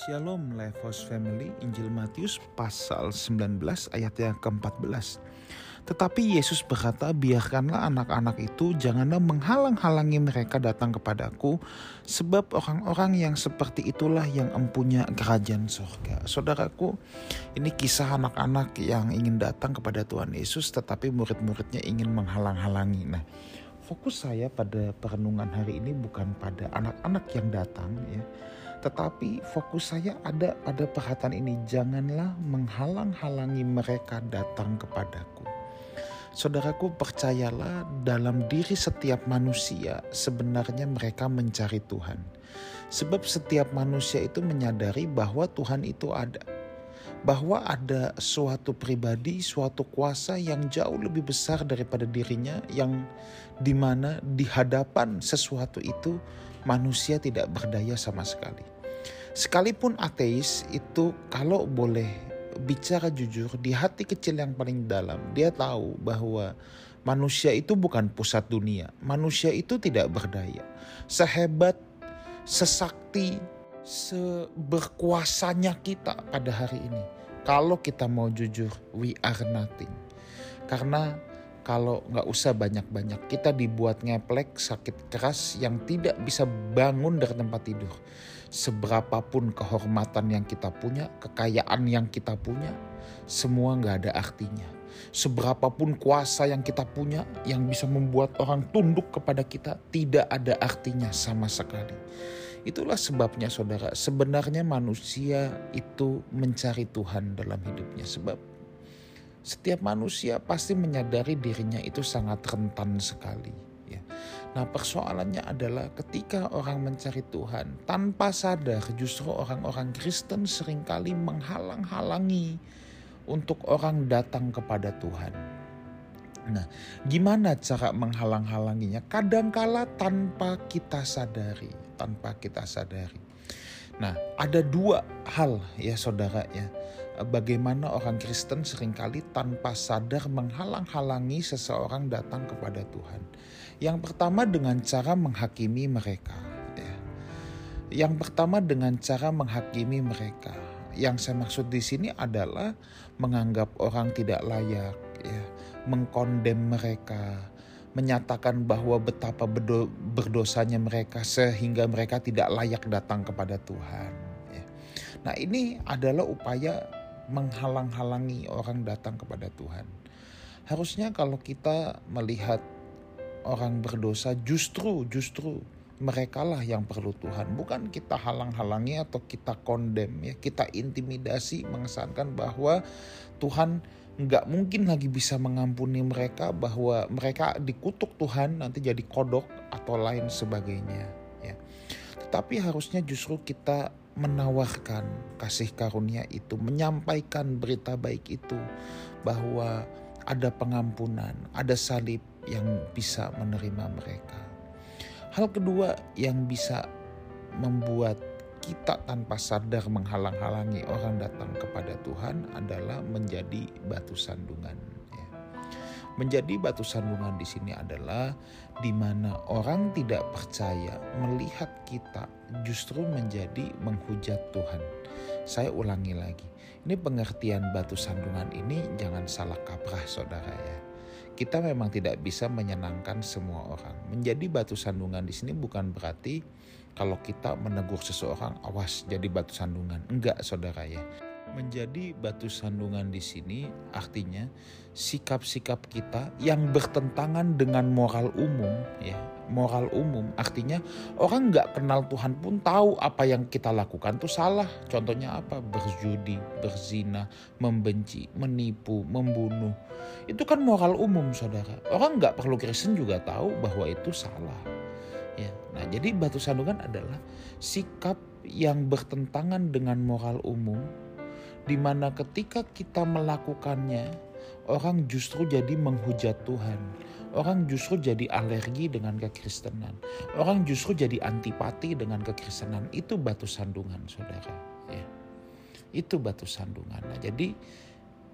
Shalom Life Family, Injil Matius pasal 19 ayat yang ke-14. Tetapi Yesus berkata, biarkanlah anak-anak itu janganlah menghalang-halangi mereka datang kepadaku, sebab orang-orang yang seperti itulah yang empunya kerajaan surga. Saudaraku, ini kisah anak-anak yang ingin datang kepada Tuhan Yesus, tetapi murid-muridnya ingin menghalang-halangi. Nah, fokus saya pada perenungan hari ini bukan pada anak-anak yang datang ya, tetapi fokus saya ada pada perhatian ini janganlah menghalang-halangi mereka datang kepadaku. Saudaraku percayalah dalam diri setiap manusia sebenarnya mereka mencari Tuhan. Sebab setiap manusia itu menyadari bahwa Tuhan itu ada. Bahwa ada suatu pribadi, suatu kuasa yang jauh lebih besar daripada dirinya yang di mana di hadapan sesuatu itu manusia tidak berdaya sama sekali. Sekalipun ateis itu kalau boleh bicara jujur di hati kecil yang paling dalam dia tahu bahwa manusia itu bukan pusat dunia. Manusia itu tidak berdaya. Sehebat sesakti seberkuasanya kita pada hari ini. Kalau kita mau jujur we are nothing. Karena kalau nggak usah banyak-banyak. Kita dibuat ngeplek sakit keras yang tidak bisa bangun dari tempat tidur. Seberapapun kehormatan yang kita punya kekayaan yang kita punya semua nggak ada artinya. Seberapapun kuasa yang kita punya yang bisa membuat orang tunduk kepada kita tidak ada artinya sama sekali. Itulah sebabnya saudara. Sebenarnya manusia itu mencari Tuhan dalam hidupnya. Sebab setiap manusia pasti menyadari dirinya itu sangat rentan sekali. Ya. Nah persoalannya adalah ketika orang mencari Tuhan tanpa sadar justru orang-orang Kristen sering kali menghalang-halangi untuk orang datang kepada Tuhan. Nah, gimana cara menghalang-halanginya? Kadangkala tanpa kita sadari, tanpa kita sadari. Nah, ada dua hal ya saudara ya bagaimana orang Kristen sering kali tanpa sadar menghalang-halangi seseorang datang kepada Tuhan. Yang pertama dengan cara menghakimi mereka. Ya. Yang pertama dengan cara menghakimi mereka. Yang saya maksud di sini adalah menganggap orang tidak layak, ya, mengkondem mereka, menyatakan bahwa betapa berdosanya mereka sehingga mereka tidak layak datang kepada Tuhan. Ya. Nah ini adalah upaya menghalang-halangi orang datang kepada Tuhan. Harusnya kalau kita melihat orang berdosa justru justru mereka lah yang perlu Tuhan. Bukan kita halang-halangi atau kita kondem ya. Kita intimidasi mengesankan bahwa Tuhan nggak mungkin lagi bisa mengampuni mereka bahwa mereka dikutuk Tuhan nanti jadi kodok atau lain sebagainya ya. Tetapi harusnya justru kita menawarkan kasih karunia itu, menyampaikan berita baik itu bahwa ada pengampunan, ada salib yang bisa menerima mereka. Hal kedua yang bisa membuat kita tanpa sadar menghalang-halangi orang datang kepada Tuhan adalah menjadi batu sandungan. Menjadi batu sandungan di sini adalah di mana orang tidak percaya melihat kita justru menjadi menghujat Tuhan. Saya ulangi lagi, ini pengertian batu sandungan ini jangan salah kaprah saudara ya. Kita memang tidak bisa menyenangkan semua orang. Menjadi batu sandungan di sini bukan berarti kalau kita menegur seseorang awas jadi batu sandungan. Enggak saudara ya menjadi batu sandungan di sini artinya sikap-sikap kita yang bertentangan dengan moral umum ya. Moral umum artinya orang nggak kenal Tuhan pun tahu apa yang kita lakukan itu salah. Contohnya apa? Berjudi berzina membenci menipu membunuh. Itu kan moral umum saudara. Orang nggak perlu Kristen juga tahu bahwa itu salah ya. Nah jadi batu sandungan adalah sikap yang bertentangan dengan moral umum di mana ketika kita melakukannya, orang justru jadi menghujat Tuhan. Orang justru jadi alergi dengan kekristenan. Orang justru jadi antipati dengan kekristenan. Itu batu sandungan, saudara. Ya. Itu batu sandungan. Nah, jadi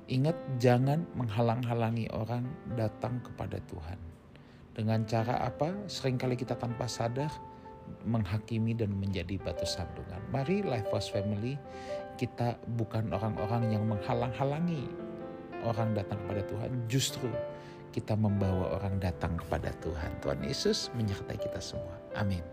ingat jangan menghalang-halangi orang datang kepada Tuhan. Dengan cara apa? Seringkali kita tanpa sadar menghakimi dan menjadi batu sandungan. Mari Life Force Family kita bukan orang-orang yang menghalang-halangi orang datang kepada Tuhan, justru kita membawa orang datang kepada Tuhan. Tuhan Yesus menyertai kita semua. Amin.